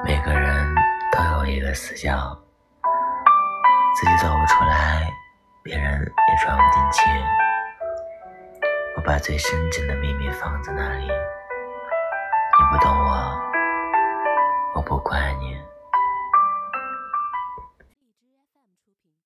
每个人都有一个死角。自己走不出来别人也闯不进去。我把最深沉的秘密放在那里。你不懂我我不怪你。